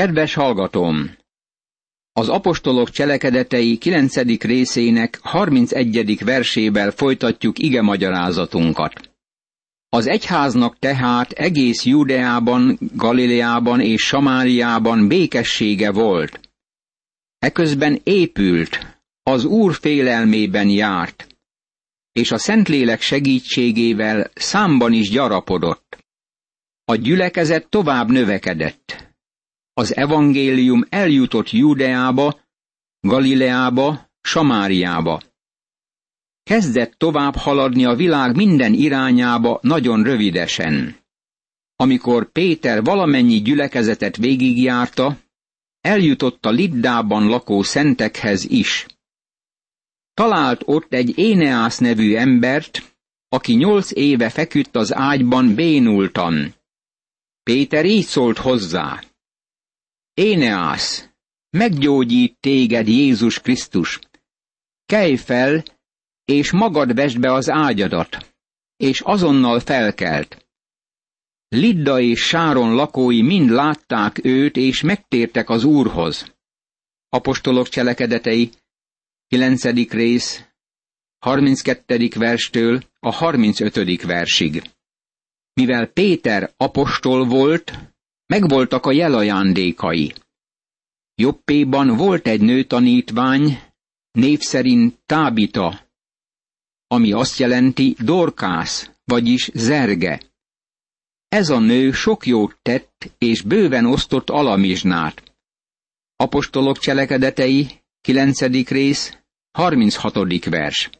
Kedves hallgatóm! Az apostolok cselekedetei 9. részének 31. versével folytatjuk ige magyarázatunkat. Az egyháznak tehát egész Judeában, Galileában és Samáriában békessége volt. Eközben épült, az Úr félelmében járt, és a Szentlélek segítségével számban is gyarapodott. A gyülekezet tovább növekedett az evangélium eljutott Júdeába, Galileába, Samáriába. Kezdett tovább haladni a világ minden irányába nagyon rövidesen. Amikor Péter valamennyi gyülekezetet végigjárta, eljutott a Liddában lakó szentekhez is. Talált ott egy Éneász nevű embert, aki nyolc éve feküdt az ágyban bénultan. Péter így szólt hozzá. Éneász, meggyógyít téged Jézus Krisztus. Kelj fel, és magad vesd be az ágyadat, és azonnal felkelt. Lidda és Sáron lakói mind látták őt, és megtértek az Úrhoz. Apostolok cselekedetei, 9. rész, 32. verstől a 35. versig. Mivel Péter apostol volt, Megvoltak a jelajándékai. Jobbéban volt egy nőtanítvány, név szerint Tábita, ami azt jelenti dorkász, vagyis zerge. Ez a nő sok jót tett, és bőven osztott alamizsnát. Apostolok cselekedetei, 9. rész, 36. vers.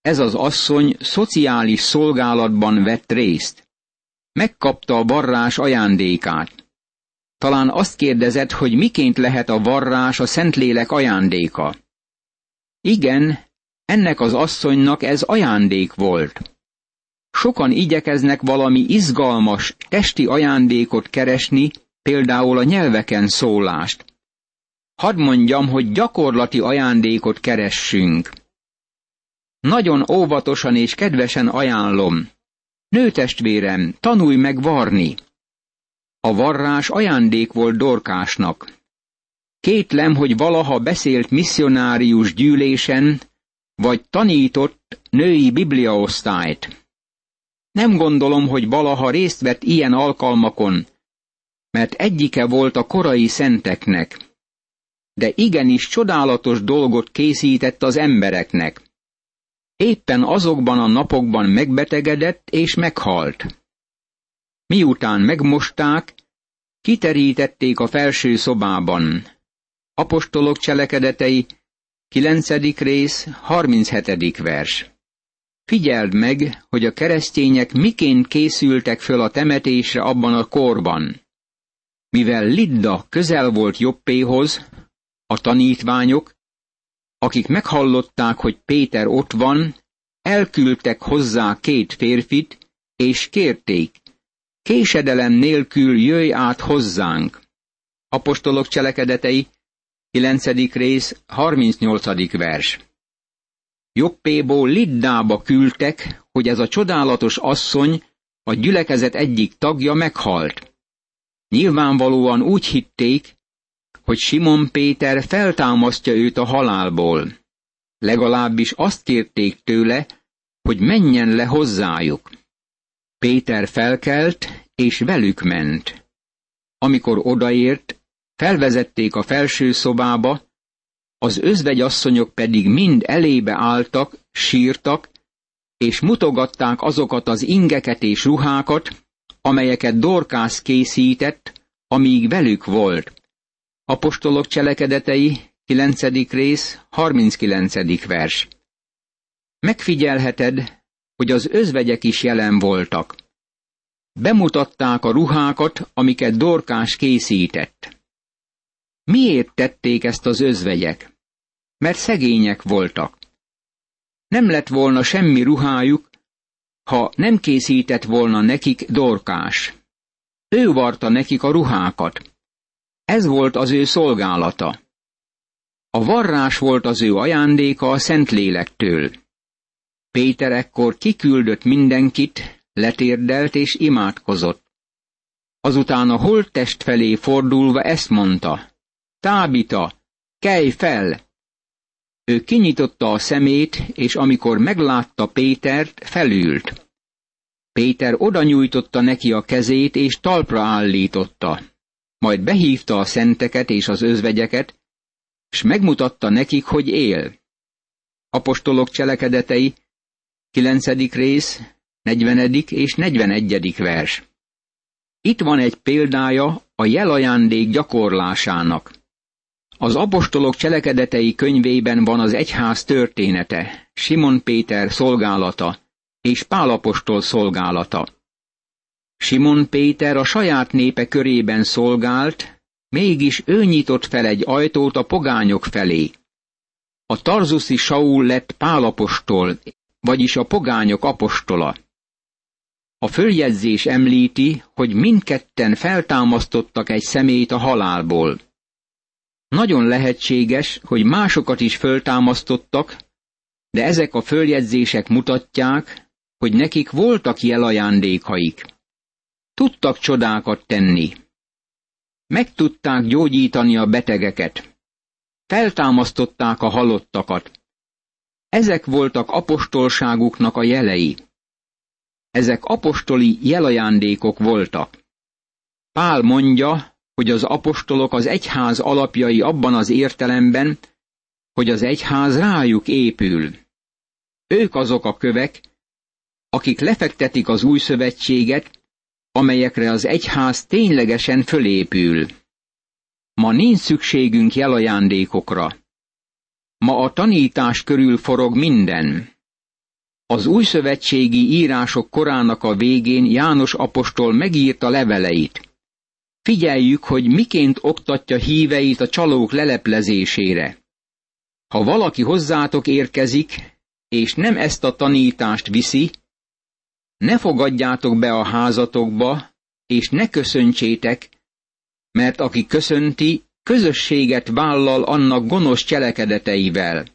Ez az asszony szociális szolgálatban vett részt. Megkapta a varrás ajándékát. Talán azt kérdezett, hogy miként lehet a varrás a Szentlélek ajándéka. Igen, ennek az asszonynak ez ajándék volt. Sokan igyekeznek valami izgalmas, testi ajándékot keresni, például a nyelveken szólást. Hadd mondjam, hogy gyakorlati ajándékot keressünk. Nagyon óvatosan és kedvesen ajánlom, Nőtestvérem, tanulj meg varni! A varrás ajándék volt Dorkásnak. Kétlem, hogy valaha beszélt misszionárius gyűlésen, vagy tanított női bibliaosztályt. Nem gondolom, hogy valaha részt vett ilyen alkalmakon, mert egyike volt a korai szenteknek. De igenis csodálatos dolgot készített az embereknek. Éppen azokban a napokban megbetegedett és meghalt. Miután megmosták, kiterítették a felső szobában. Apostolok cselekedetei, 9. rész, 37. vers. Figyeld meg, hogy a keresztények miként készültek föl a temetésre abban a korban. Mivel Lidda közel volt Jobbéhoz, a tanítványok akik meghallották, hogy Péter ott van, elküldtek hozzá két férfit, és kérték, késedelem nélkül jöjj át hozzánk. Apostolok cselekedetei, 9. rész, 38. vers. Jobbéból Liddába küldtek, hogy ez a csodálatos asszony, a gyülekezet egyik tagja meghalt. Nyilvánvalóan úgy hitték, hogy Simon Péter feltámasztja őt a halálból. Legalábbis azt kérték tőle, hogy menjen le hozzájuk. Péter felkelt, és velük ment. Amikor odaért, felvezették a felső szobába, az özvegyasszonyok pedig mind elébe álltak, sírtak, és mutogatták azokat az ingeket és ruhákat, amelyeket Dorkász készített, amíg velük volt. Apostolok cselekedetei, 9. rész, 39. vers. Megfigyelheted, hogy az özvegyek is jelen voltak. Bemutatták a ruhákat, amiket Dorkás készített. Miért tették ezt az özvegyek? Mert szegények voltak. Nem lett volna semmi ruhájuk, ha nem készített volna nekik Dorkás. Ő varta nekik a ruhákat. Ez volt az ő szolgálata. A varrás volt az ő ajándéka a Szentlélektől. Péter ekkor kiküldött mindenkit, letérdelt és imádkozott. Azután a holttest felé fordulva ezt mondta. Tábita, kelj fel! Ő kinyitotta a szemét, és amikor meglátta Pétert, felült. Péter oda nyújtotta neki a kezét, és talpra állította. Majd behívta a szenteket és az özvegyeket, és megmutatta nekik, hogy él. Apostolok cselekedetei, 9. rész, 40. és 41. vers. Itt van egy példája a jelajándék gyakorlásának. Az apostolok cselekedetei könyvében van az egyház története, Simon Péter szolgálata és Pálapostol szolgálata. Simon Péter a saját népe körében szolgált, mégis ő nyitott fel egy ajtót a pogányok felé. A tarzuszi Saul lett Pálapostol, vagyis a pogányok apostola. A följegyzés említi, hogy mindketten feltámasztottak egy szemét a halálból. Nagyon lehetséges, hogy másokat is föltámasztottak, de ezek a följegyzések mutatják, hogy nekik voltak jelajándékaik. Tudtak csodákat tenni. Meg tudták gyógyítani a betegeket. Feltámasztották a halottakat. Ezek voltak apostolságuknak a jelei. Ezek apostoli jelajándékok voltak. Pál mondja, hogy az apostolok az egyház alapjai abban az értelemben, hogy az egyház rájuk épül. Ők azok a kövek, akik lefektetik az új szövetséget, amelyekre az egyház ténylegesen fölépül. Ma nincs szükségünk jelajándékokra. Ma a tanítás körül forog minden. Az új szövetségi írások korának a végén János apostol megírta leveleit. Figyeljük, hogy miként oktatja híveit a csalók leleplezésére. Ha valaki hozzátok érkezik, és nem ezt a tanítást viszi, ne fogadjátok be a házatokba, és ne köszöntsétek, mert aki köszönti, közösséget vállal annak gonosz cselekedeteivel.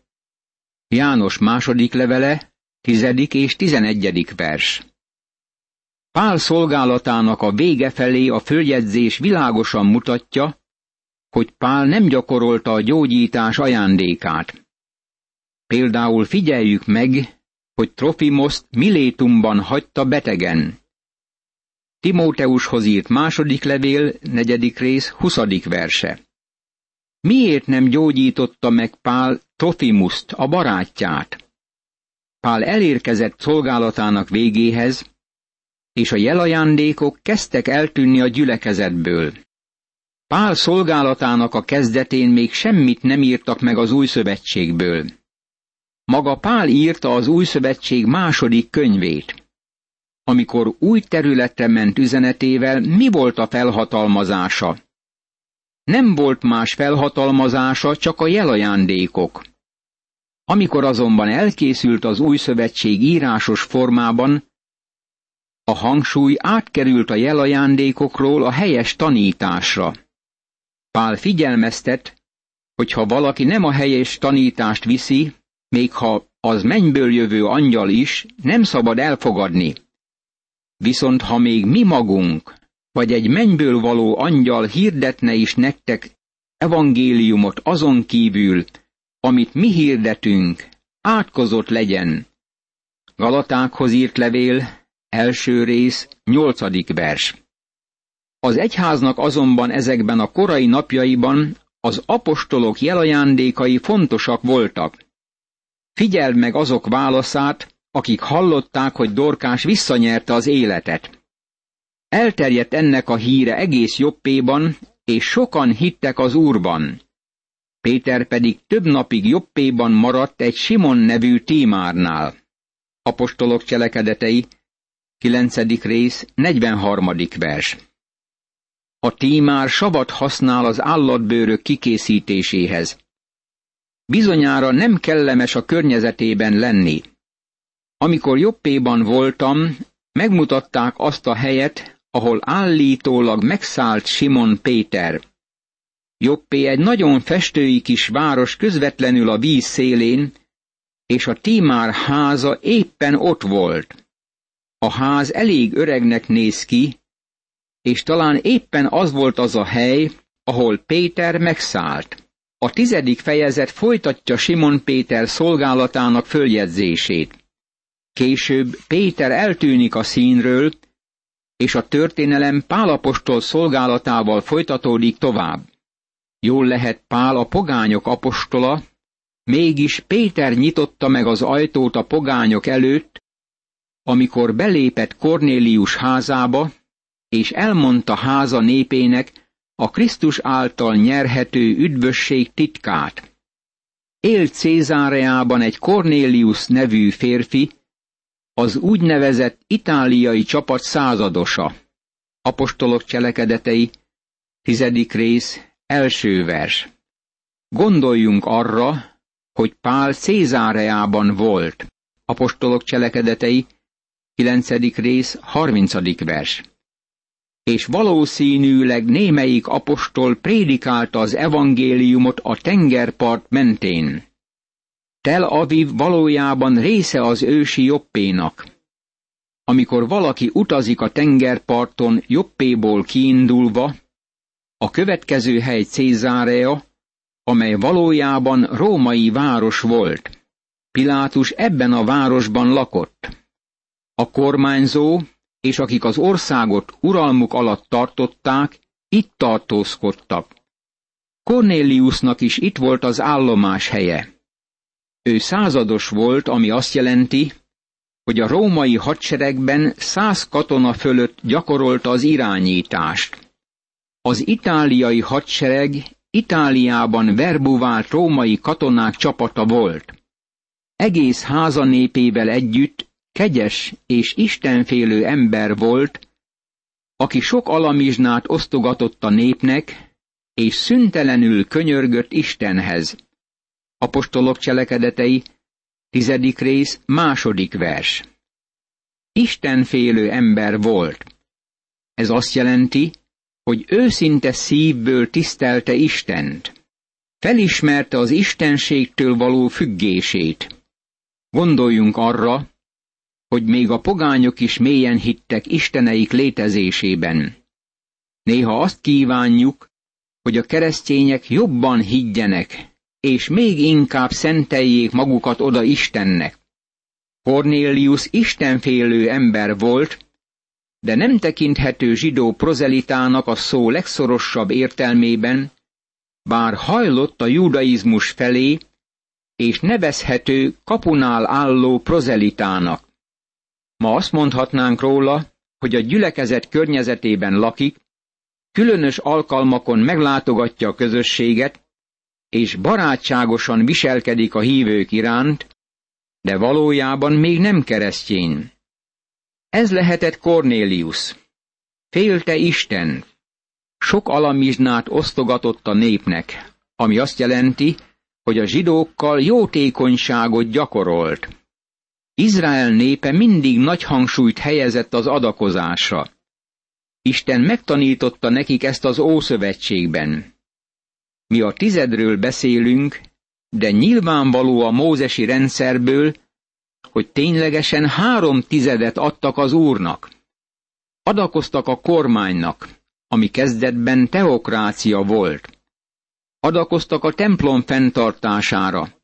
János második levele, tizedik és tizenegyedik vers. Pál szolgálatának a vége felé a följegyzés világosan mutatja, hogy Pál nem gyakorolta a gyógyítás ajándékát. Például figyeljük meg, hogy Trofimoszt Milétumban hagyta betegen. Timóteushoz írt második levél, negyedik rész, huszadik verse. Miért nem gyógyította meg Pál Trofimuszt, a barátját? Pál elérkezett szolgálatának végéhez, és a jelajándékok kezdtek eltűnni a gyülekezetből. Pál szolgálatának a kezdetén még semmit nem írtak meg az új szövetségből. Maga Pál írta az új szövetség második könyvét. Amikor új területre ment üzenetével, mi volt a felhatalmazása? Nem volt más felhatalmazása, csak a jelajándékok. Amikor azonban elkészült az új szövetség írásos formában, a hangsúly átkerült a jelajándékokról a helyes tanításra. Pál figyelmeztet, hogy ha valaki nem a helyes tanítást viszi, még ha az mennyből jövő angyal is, nem szabad elfogadni. Viszont ha még mi magunk, vagy egy mennyből való angyal hirdetne is nektek evangéliumot azon kívül, amit mi hirdetünk, átkozott legyen. Galatákhoz írt levél, Első rész, nyolcadik vers. Az egyháznak azonban ezekben a korai napjaiban az apostolok jelajándékai fontosak voltak. Figyeld meg azok válaszát, akik hallották, hogy Dorkás visszanyerte az életet. Elterjedt ennek a híre egész Jobbéban, és sokan hittek az Úrban. Péter pedig több napig Jobbéban maradt egy Simon nevű Tímárnál. Apostolok cselekedetei, 9. rész, 43. vers. A tímár savat használ az állatbőrök kikészítéséhez. Bizonyára nem kellemes a környezetében lenni. Amikor Jobbéban voltam, megmutatták azt a helyet, ahol állítólag megszállt Simon Péter. Jobbé egy nagyon festői kis város közvetlenül a víz szélén, és a tímár háza éppen ott volt. A ház elég öregnek néz ki, és talán éppen az volt az a hely, ahol Péter megszállt. A tizedik fejezet folytatja Simon Péter szolgálatának följegyzését. Később Péter eltűnik a színről, és a történelem Pálapostól szolgálatával folytatódik tovább. Jól lehet Pál a pogányok apostola, mégis Péter nyitotta meg az ajtót a pogányok előtt, amikor belépett Kornélius házába, és elmondta háza népének a Krisztus által nyerhető üdvösség titkát. Élt Cézáreában egy Cornélius nevű férfi, az úgynevezett itáliai csapat századosa. Apostolok cselekedetei, tizedik rész, első vers. Gondoljunk arra, hogy Pál Cézáreában volt. Apostolok cselekedetei, kilencedik rész, harmincadik vers és valószínűleg némelyik apostol prédikálta az evangéliumot a tengerpart mentén. Tel Aviv valójában része az ősi Joppénak. Amikor valaki utazik a tengerparton Joppéból kiindulva, a következő hely Cézárea, amely valójában római város volt. Pilátus ebben a városban lakott. A kormányzó és akik az országot uralmuk alatt tartották, itt tartózkodtak. Cornéliusnak is itt volt az állomás helye. Ő százados volt, ami azt jelenti, hogy a római hadseregben száz katona fölött gyakorolta az irányítást. Az itáliai hadsereg Itáliában verbuvált római katonák csapata volt. Egész háza népével együtt kegyes és istenfélő ember volt, aki sok alamizsnát osztogatott a népnek, és szüntelenül könyörgött Istenhez. Apostolok cselekedetei, tizedik rész, második vers. Istenfélő ember volt. Ez azt jelenti, hogy őszinte szívből tisztelte Istent. Felismerte az istenségtől való függését. Gondoljunk arra, hogy még a pogányok is mélyen hittek isteneik létezésében. Néha azt kívánjuk, hogy a keresztények jobban higgyenek, és még inkább szenteljék magukat oda Istennek. Cornélius istenfélő ember volt, de nem tekinthető zsidó prozelitának a szó legszorosabb értelmében, bár hajlott a judaizmus felé, és nevezhető kapunál álló prozelitának. Ma azt mondhatnánk róla, hogy a gyülekezet környezetében lakik, különös alkalmakon meglátogatja a közösséget, és barátságosan viselkedik a hívők iránt, de valójában még nem keresztény. Ez lehetett Cornélius. Félte Isten. Sok alamizsnát osztogatott a népnek, ami azt jelenti, hogy a zsidókkal jótékonyságot gyakorolt. Izrael népe mindig nagy hangsúlyt helyezett az adakozásra. Isten megtanította nekik ezt az Ószövetségben. Mi a tizedről beszélünk, de nyilvánvaló a mózesi rendszerből, hogy ténylegesen három tizedet adtak az Úrnak. Adakoztak a kormánynak, ami kezdetben teokrácia volt. Adakoztak a templom fenntartására,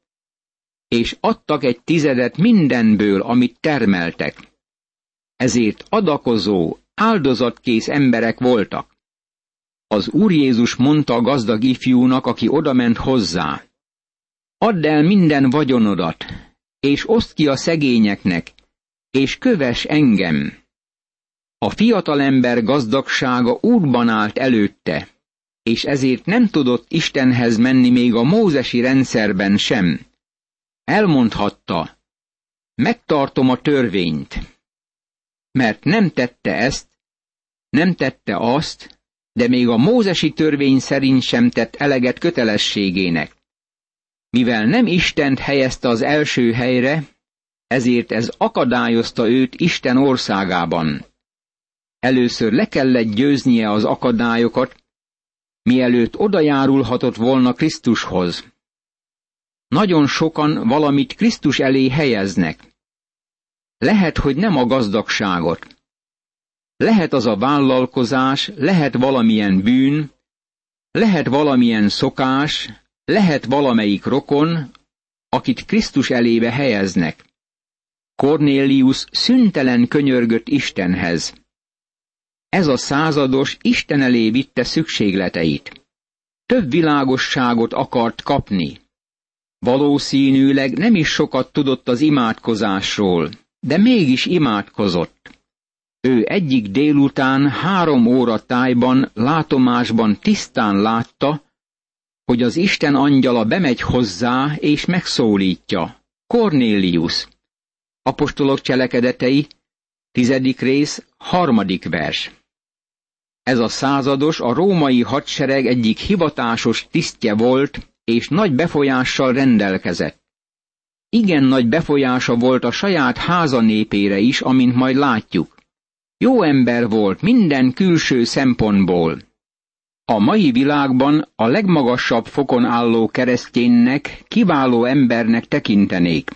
és adtak egy tizedet mindenből, amit termeltek. Ezért adakozó, áldozatkész emberek voltak. Az Úr Jézus mondta a gazdag ifjúnak, aki odament hozzá. Add el minden vagyonodat, és oszd ki a szegényeknek, és köves engem. A fiatalember gazdagsága úrban állt előtte, és ezért nem tudott Istenhez menni még a mózesi rendszerben sem. Elmondhatta, megtartom a törvényt, mert nem tette ezt, nem tette azt, de még a mózesi törvény szerint sem tett eleget kötelességének. Mivel nem Istent helyezte az első helyre, ezért ez akadályozta őt Isten országában. Először le kellett győznie az akadályokat, mielőtt odajárulhatott volna Krisztushoz. Nagyon sokan valamit Krisztus elé helyeznek. Lehet, hogy nem a gazdagságot. Lehet az a vállalkozás, lehet valamilyen bűn, lehet valamilyen szokás, lehet valamelyik rokon, akit Krisztus elébe helyeznek. Cornélius szüntelen könyörgött Istenhez. Ez a százados Isten elé vitte szükségleteit. Több világosságot akart kapni. Valószínűleg nem is sokat tudott az imádkozásról, de mégis imádkozott. Ő egyik délután három óra tájban, látomásban tisztán látta, hogy az Isten angyala bemegy hozzá és megszólítja. Cornélius. Apostolok cselekedetei, tizedik rész, harmadik vers. Ez a százados a római hadsereg egyik hivatásos tisztje volt, és nagy befolyással rendelkezett. Igen nagy befolyása volt a saját háza népére is, amint majd látjuk. Jó ember volt minden külső szempontból. A mai világban a legmagasabb fokon álló kereszténynek kiváló embernek tekintenék.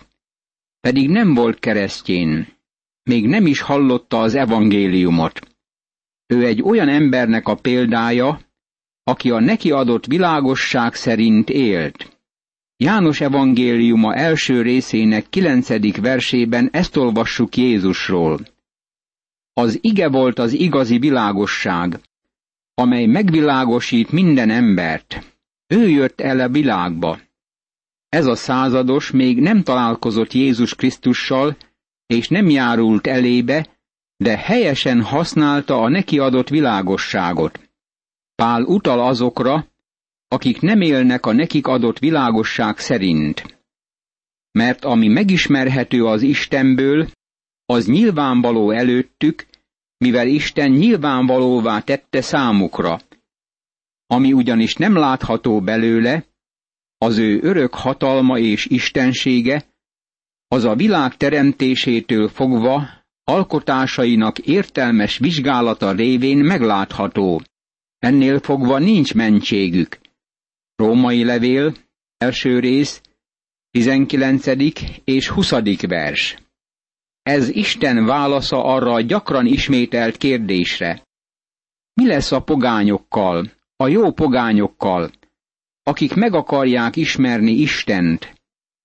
Pedig nem volt keresztjén. Még nem is hallotta az evangéliumot. Ő egy olyan embernek a példája, aki a neki adott világosság szerint élt. János evangéliuma első részének kilencedik versében ezt olvassuk Jézusról. Az ige volt az igazi világosság, amely megvilágosít minden embert. Ő jött el a világba. Ez a százados még nem találkozott Jézus Krisztussal, és nem járult elébe, de helyesen használta a neki adott világosságot. Pál utal azokra, akik nem élnek a nekik adott világosság szerint. Mert ami megismerhető az Istenből, az nyilvánvaló előttük, mivel Isten nyilvánvalóvá tette számukra. Ami ugyanis nem látható belőle, az ő örök hatalma és istensége, az a világ teremtésétől fogva alkotásainak értelmes vizsgálata révén meglátható. Ennél fogva nincs mentségük. Római levél, első rész, 19. és 20. vers. Ez Isten válasza arra a gyakran ismételt kérdésre. Mi lesz a pogányokkal, a jó pogányokkal, akik meg akarják ismerni Istent,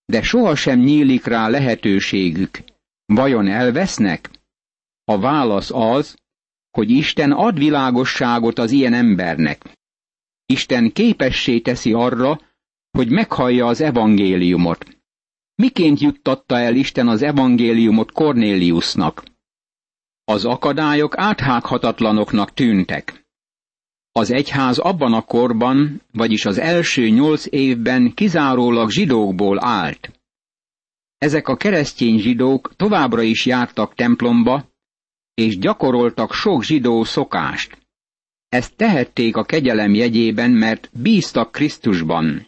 de sohasem nyílik rá lehetőségük? Vajon elvesznek? A válasz az, hogy Isten ad világosságot az ilyen embernek. Isten képessé teszi arra, hogy meghallja az evangéliumot. Miként juttatta el Isten az evangéliumot Cornéliusnak? Az akadályok áthághatatlanoknak tűntek. Az egyház abban a korban, vagyis az első nyolc évben kizárólag zsidókból állt. Ezek a keresztény zsidók továbbra is jártak templomba, és gyakoroltak sok zsidó szokást. Ezt tehették a kegyelem jegyében, mert bíztak Krisztusban.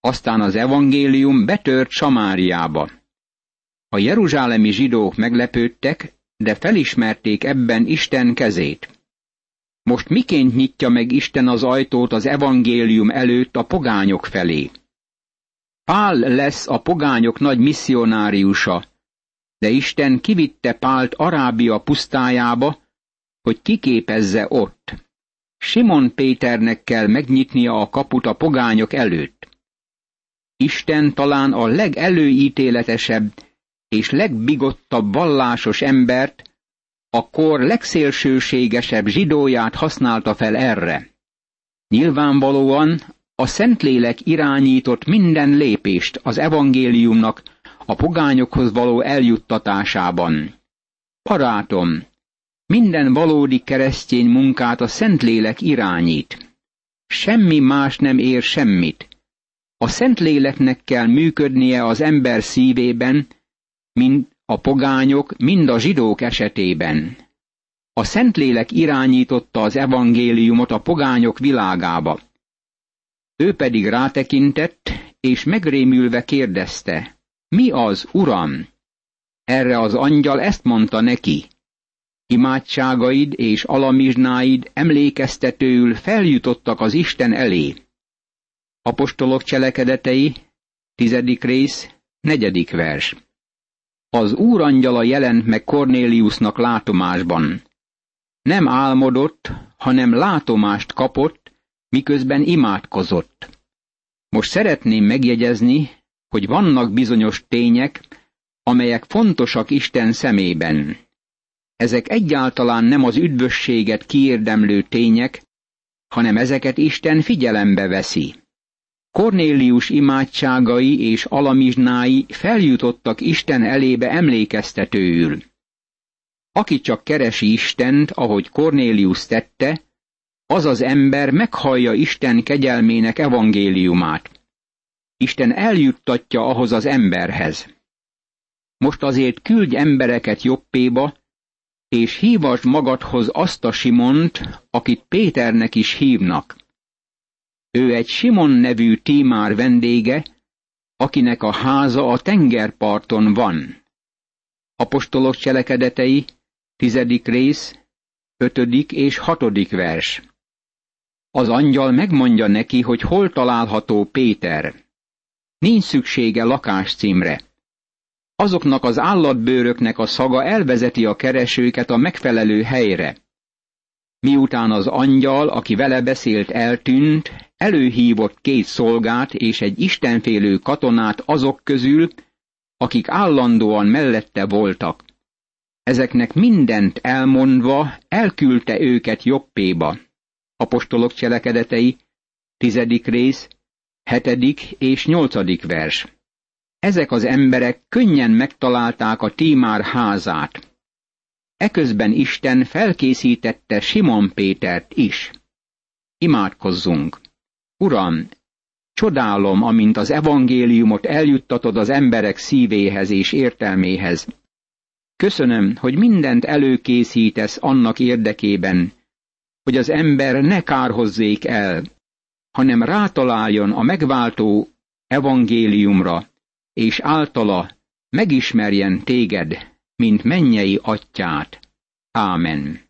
Aztán az evangélium betört Samáriába. A jeruzsálemi zsidók meglepődtek, de felismerték ebben Isten kezét. Most miként nyitja meg Isten az ajtót az evangélium előtt a pogányok felé? Pál lesz a pogányok nagy misszionáriusa, de Isten kivitte Pált Arábia pusztájába, hogy kiképezze ott. Simon Péternek kell megnyitnia a kaput a pogányok előtt. Isten talán a legelőítéletesebb és legbigottabb vallásos embert, a kor legszélsőségesebb zsidóját használta fel erre. Nyilvánvalóan a Szentlélek irányított minden lépést az evangéliumnak a pogányokhoz való eljuttatásában. Parátom, minden valódi keresztény munkát a Szentlélek irányít. Semmi más nem ér semmit. A Szentléleknek kell működnie az ember szívében, mint a pogányok, mind a zsidók esetében. A Szentlélek irányította az evangéliumot a pogányok világába. Ő pedig rátekintett, és megrémülve kérdezte, mi az, uram? Erre az angyal ezt mondta neki, imádságaid és alamizsnáid emlékeztetőül feljutottak az Isten elé. Apostolok cselekedetei, tizedik rész, negyedik vers. Az úr angyala jelent meg Kornéliusnak látomásban. nem álmodott, hanem látomást kapott, miközben imádkozott. Most szeretném megjegyezni, hogy vannak bizonyos tények, amelyek fontosak Isten szemében. Ezek egyáltalán nem az üdvösséget kiérdemlő tények, hanem ezeket Isten figyelembe veszi. Kornélius imádságai és alamizsnái feljutottak Isten elébe emlékeztetőül. Aki csak keresi Istent, ahogy Kornélius tette, az az ember meghallja Isten kegyelmének evangéliumát. Isten eljuttatja ahhoz az emberhez. Most azért küldj embereket Jobbéba, és hívasd magadhoz azt a Simont, akit Péternek is hívnak. Ő egy Simon nevű tímár vendége, akinek a háza a tengerparton van. Apostolok cselekedetei, tizedik rész, ötödik és hatodik vers. Az angyal megmondja neki, hogy hol található Péter. Nincs szüksége lakáscímre. Azoknak az állatbőröknek a szaga elvezeti a keresőket a megfelelő helyre. Miután az angyal, aki vele beszélt, eltűnt, előhívott két szolgát és egy istenfélő katonát azok közül, akik állandóan mellette voltak. Ezeknek mindent elmondva elküldte őket Jobbéba. Apostolok cselekedetei, tizedik rész, hetedik és nyolcadik vers. Ezek az emberek könnyen megtalálták a Tímár házát. Eközben Isten felkészítette Simon Pétert is. Imádkozzunk! Uram, csodálom, amint az evangéliumot eljuttatod az emberek szívéhez és értelméhez. Köszönöm, hogy mindent előkészítesz annak érdekében, hogy az ember ne kárhozzék el, hanem rátaláljon a megváltó evangéliumra, és általa megismerjen téged, mint mennyei atyát. Ámen.